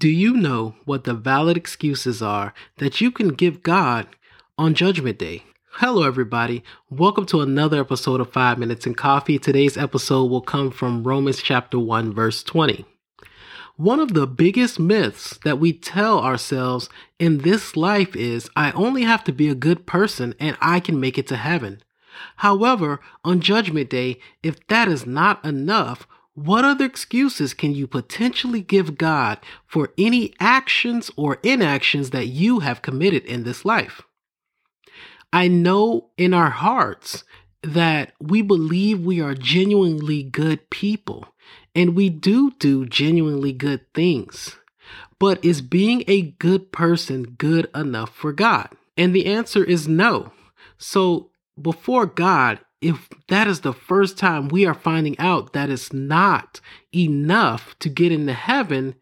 Do you know what the valid excuses are that you can give God on Judgment Day? Hello, everybody. Welcome to another episode of 5 Minutes in Coffee. Today's episode will come from Romans chapter 1, verse 20. One of the biggest myths that we tell ourselves in this life is I only have to be a good person and I can make it to heaven. However, on Judgment Day, if that is not enough, what other excuses can you potentially give God for any actions or inactions that you have committed in this life? I know in our hearts that we believe we are genuinely good people and we do do genuinely good things. But is being a good person good enough for God? And the answer is no. So before God, if that is the first time we are finding out that it's not enough to get into heaven,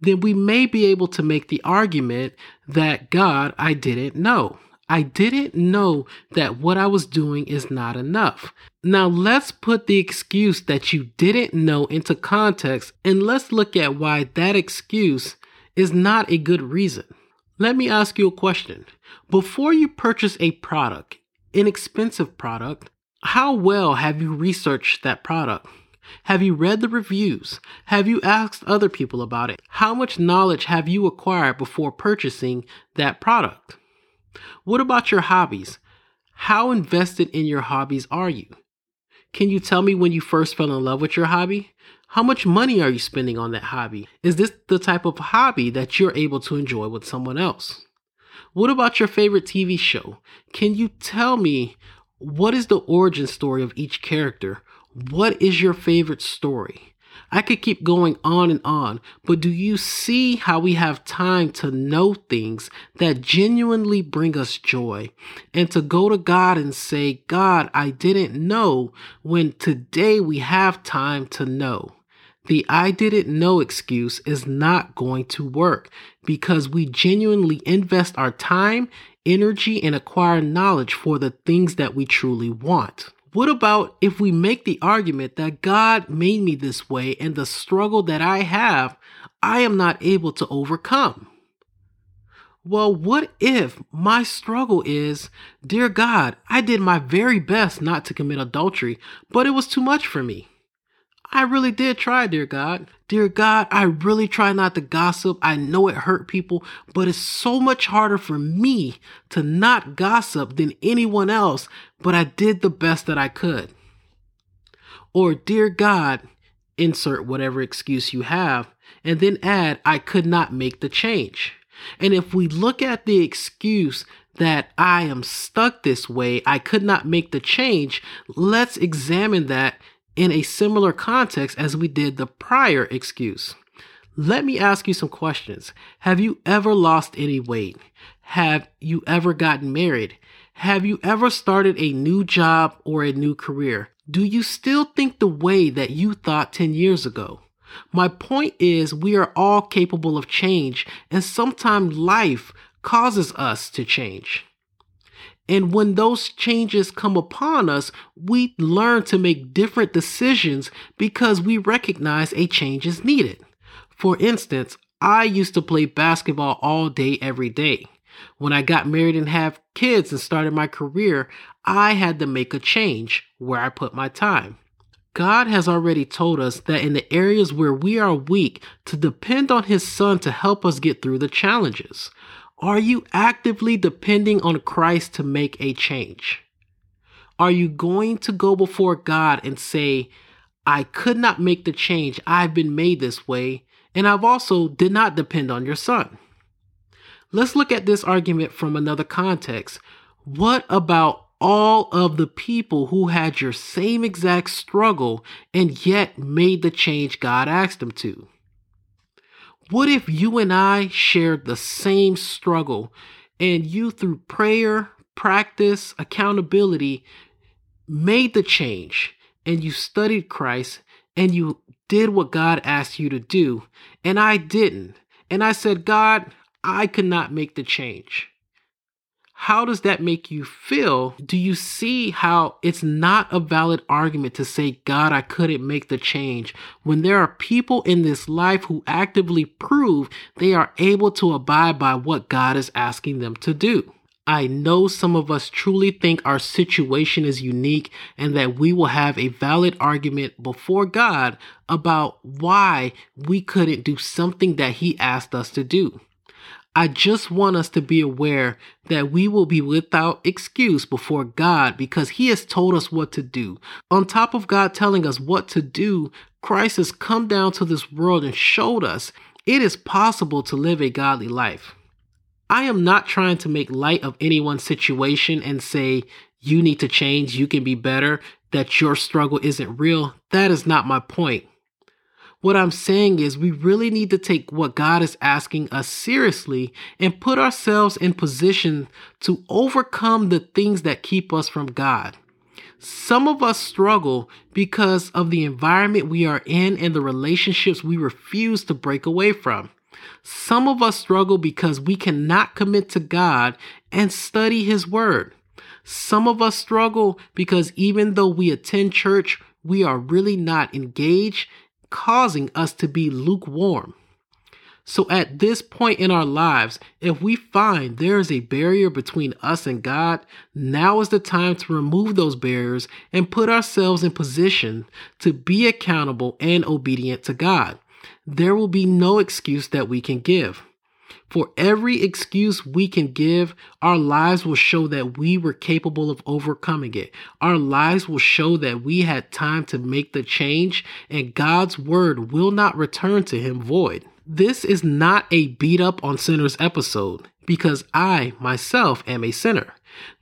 then we may be able to make the argument that God, I didn't know. I didn't know that what I was doing is not enough. Now, let's put the excuse that you didn't know into context and let's look at why that excuse is not a good reason. Let me ask you a question. Before you purchase a product, an expensive product, how well have you researched that product? Have you read the reviews? Have you asked other people about it? How much knowledge have you acquired before purchasing that product? What about your hobbies? How invested in your hobbies are you? Can you tell me when you first fell in love with your hobby? How much money are you spending on that hobby? Is this the type of hobby that you're able to enjoy with someone else? What about your favorite TV show? Can you tell me what is the origin story of each character? What is your favorite story? I could keep going on and on, but do you see how we have time to know things that genuinely bring us joy and to go to God and say, God, I didn't know when today we have time to know? The I didn't know excuse is not going to work because we genuinely invest our time energy, and acquire knowledge for the things that we truly want. What about if we make the argument that God made me this way and the struggle that I have, I am not able to overcome? Well, what if my struggle is, Dear God, I did my very best not to commit adultery, but it was too much for me? I really did try, dear God. Dear God, I really try not to gossip. I know it hurt people, but it's so much harder for me to not gossip than anyone else, but I did the best that I could. Or, dear God, insert whatever excuse you have, and then add, I could not make the change. And if we look at the excuse that I am stuck this way, I could not make the change, let's examine that in a similar context as we did the prior excuse. Let me ask you some questions. Have you ever lost any weight? Have you ever gotten married? Have you ever started a new job or a new career? Do you still think the way that you thought 10 years ago? My point is, we are all capable of change, and sometimes life causes us to change. And when those changes come upon us, we learn to make different decisions because we recognize a change is needed. For instance, I used to play basketball all day, every day. When I got married and have kids and started my career, I had to make a change where I put my time. God has already told us that in the areas where we are weak, to depend on His Son to help us get through the challenges. Are you actively depending on Christ to make a change? Are you going to go before God and say, I could not make the change. I've been made this way, and I've also did not depend on your son. Let's look at this argument from another context. What about all of the people who had your same exact struggle and yet made the change God asked them to? What if you and I shared the same struggle and you, through prayer, practice, accountability, made the change and you studied Christ and you did what God asked you to do, and I didn't. And I said, God, I could not make the change. How does that make you feel? Do you see how it's not a valid argument to say, God, I couldn't make the change when there are people in this life who actively prove they are able to abide by what God is asking them to do? I know some of us truly think our situation is unique and that we will have a valid argument before God about why we couldn't do something that He asked us to do. I just want us to be aware that we will be without excuse before God because He has told us what to do. On top of God telling us what to do, Christ has come down to this world and showed us it is possible to live a godly life. I am not trying to make light of anyone's situation and say, you need to change, you can be better, that your struggle isn't real. That is not my point. What I'm saying is, we really need to take what God is asking us seriously and put ourselves in position to overcome the things that keep us from God. Some of us struggle because of the environment we are in and the relationships we refuse to break away from. Some of us struggle because we cannot commit to God and study His Word. Some of us struggle because even though we attend church, we are really not engaged, causing us to be lukewarm. So at this point in our lives, if we find there is a barrier between us and God, now is the time to remove those barriers and put ourselves in position to be accountable and obedient to God there will be no excuse that we can give. For every excuse we can give, our lives will show that we were capable of overcoming it. Our lives will show that we had time to make the change, and God's word will not return to him void. This is not a beat up on sinners episode because I myself am a sinner.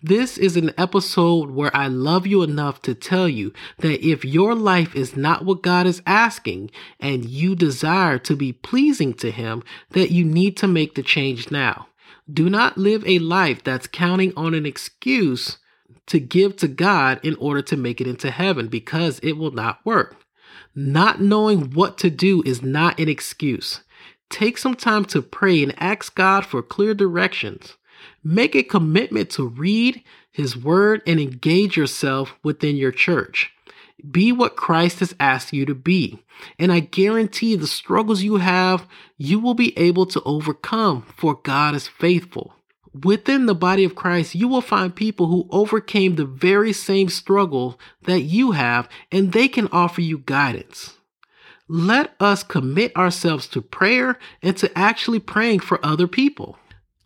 This is an episode where I love you enough to tell you that if your life is not what God is asking and you desire to be pleasing to Him, that you need to make the change now. Do not live a life that's counting on an excuse to give to God in order to make it into heaven because it will not work. Not knowing what to do is not an excuse. Take some time to pray and ask God for clear directions. Make a commitment to read His Word and engage yourself within your church. Be what Christ has asked you to be. And I guarantee the struggles you have, you will be able to overcome, for God is faithful. Within the body of Christ, you will find people who overcame the very same struggle that you have, and they can offer you guidance. Let us commit ourselves to prayer and to actually praying for other people.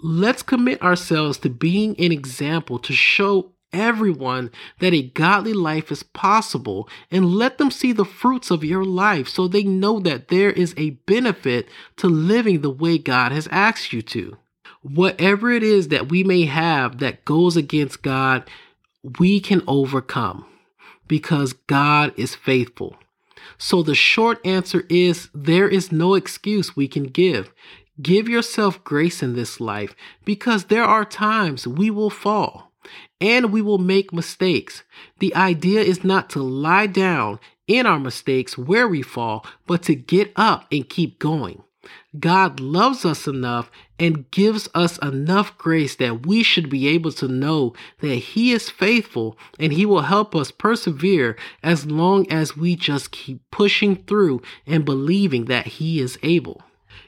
Let's commit ourselves to being an example to show everyone that a godly life is possible and let them see the fruits of your life so they know that there is a benefit to living the way God has asked you to. Whatever it is that we may have that goes against God, we can overcome because God is faithful. So the short answer is there is no excuse we can give. Give yourself grace in this life because there are times we will fall and we will make mistakes. The idea is not to lie down in our mistakes where we fall, but to get up and keep going. God loves us enough and gives us enough grace that we should be able to know that He is faithful and He will help us persevere as long as we just keep pushing through and believing that He is able.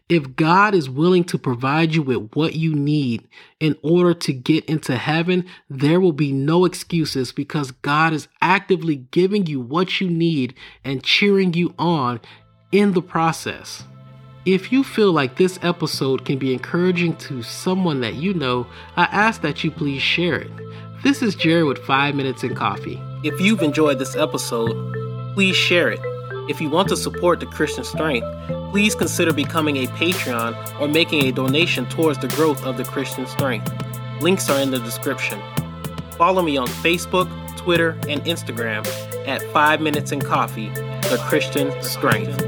If God is willing to provide you with what you need in order to get into heaven, there will be no excuses because God is actively giving you what you need and cheering you on in the process. If you feel like this episode can be encouraging to someone that you know, I ask that you please share it. This is Jared with 5 Minutes in Coffee. If you've enjoyed this episode, please share it. If you want to support the Christian Strength, please consider becoming a Patreon or making a donation towards the growth of the Christian Strength. Links are in the description. Follow me on Facebook, Twitter, and Instagram at 5 Minutes in Coffee, the Christian Strength.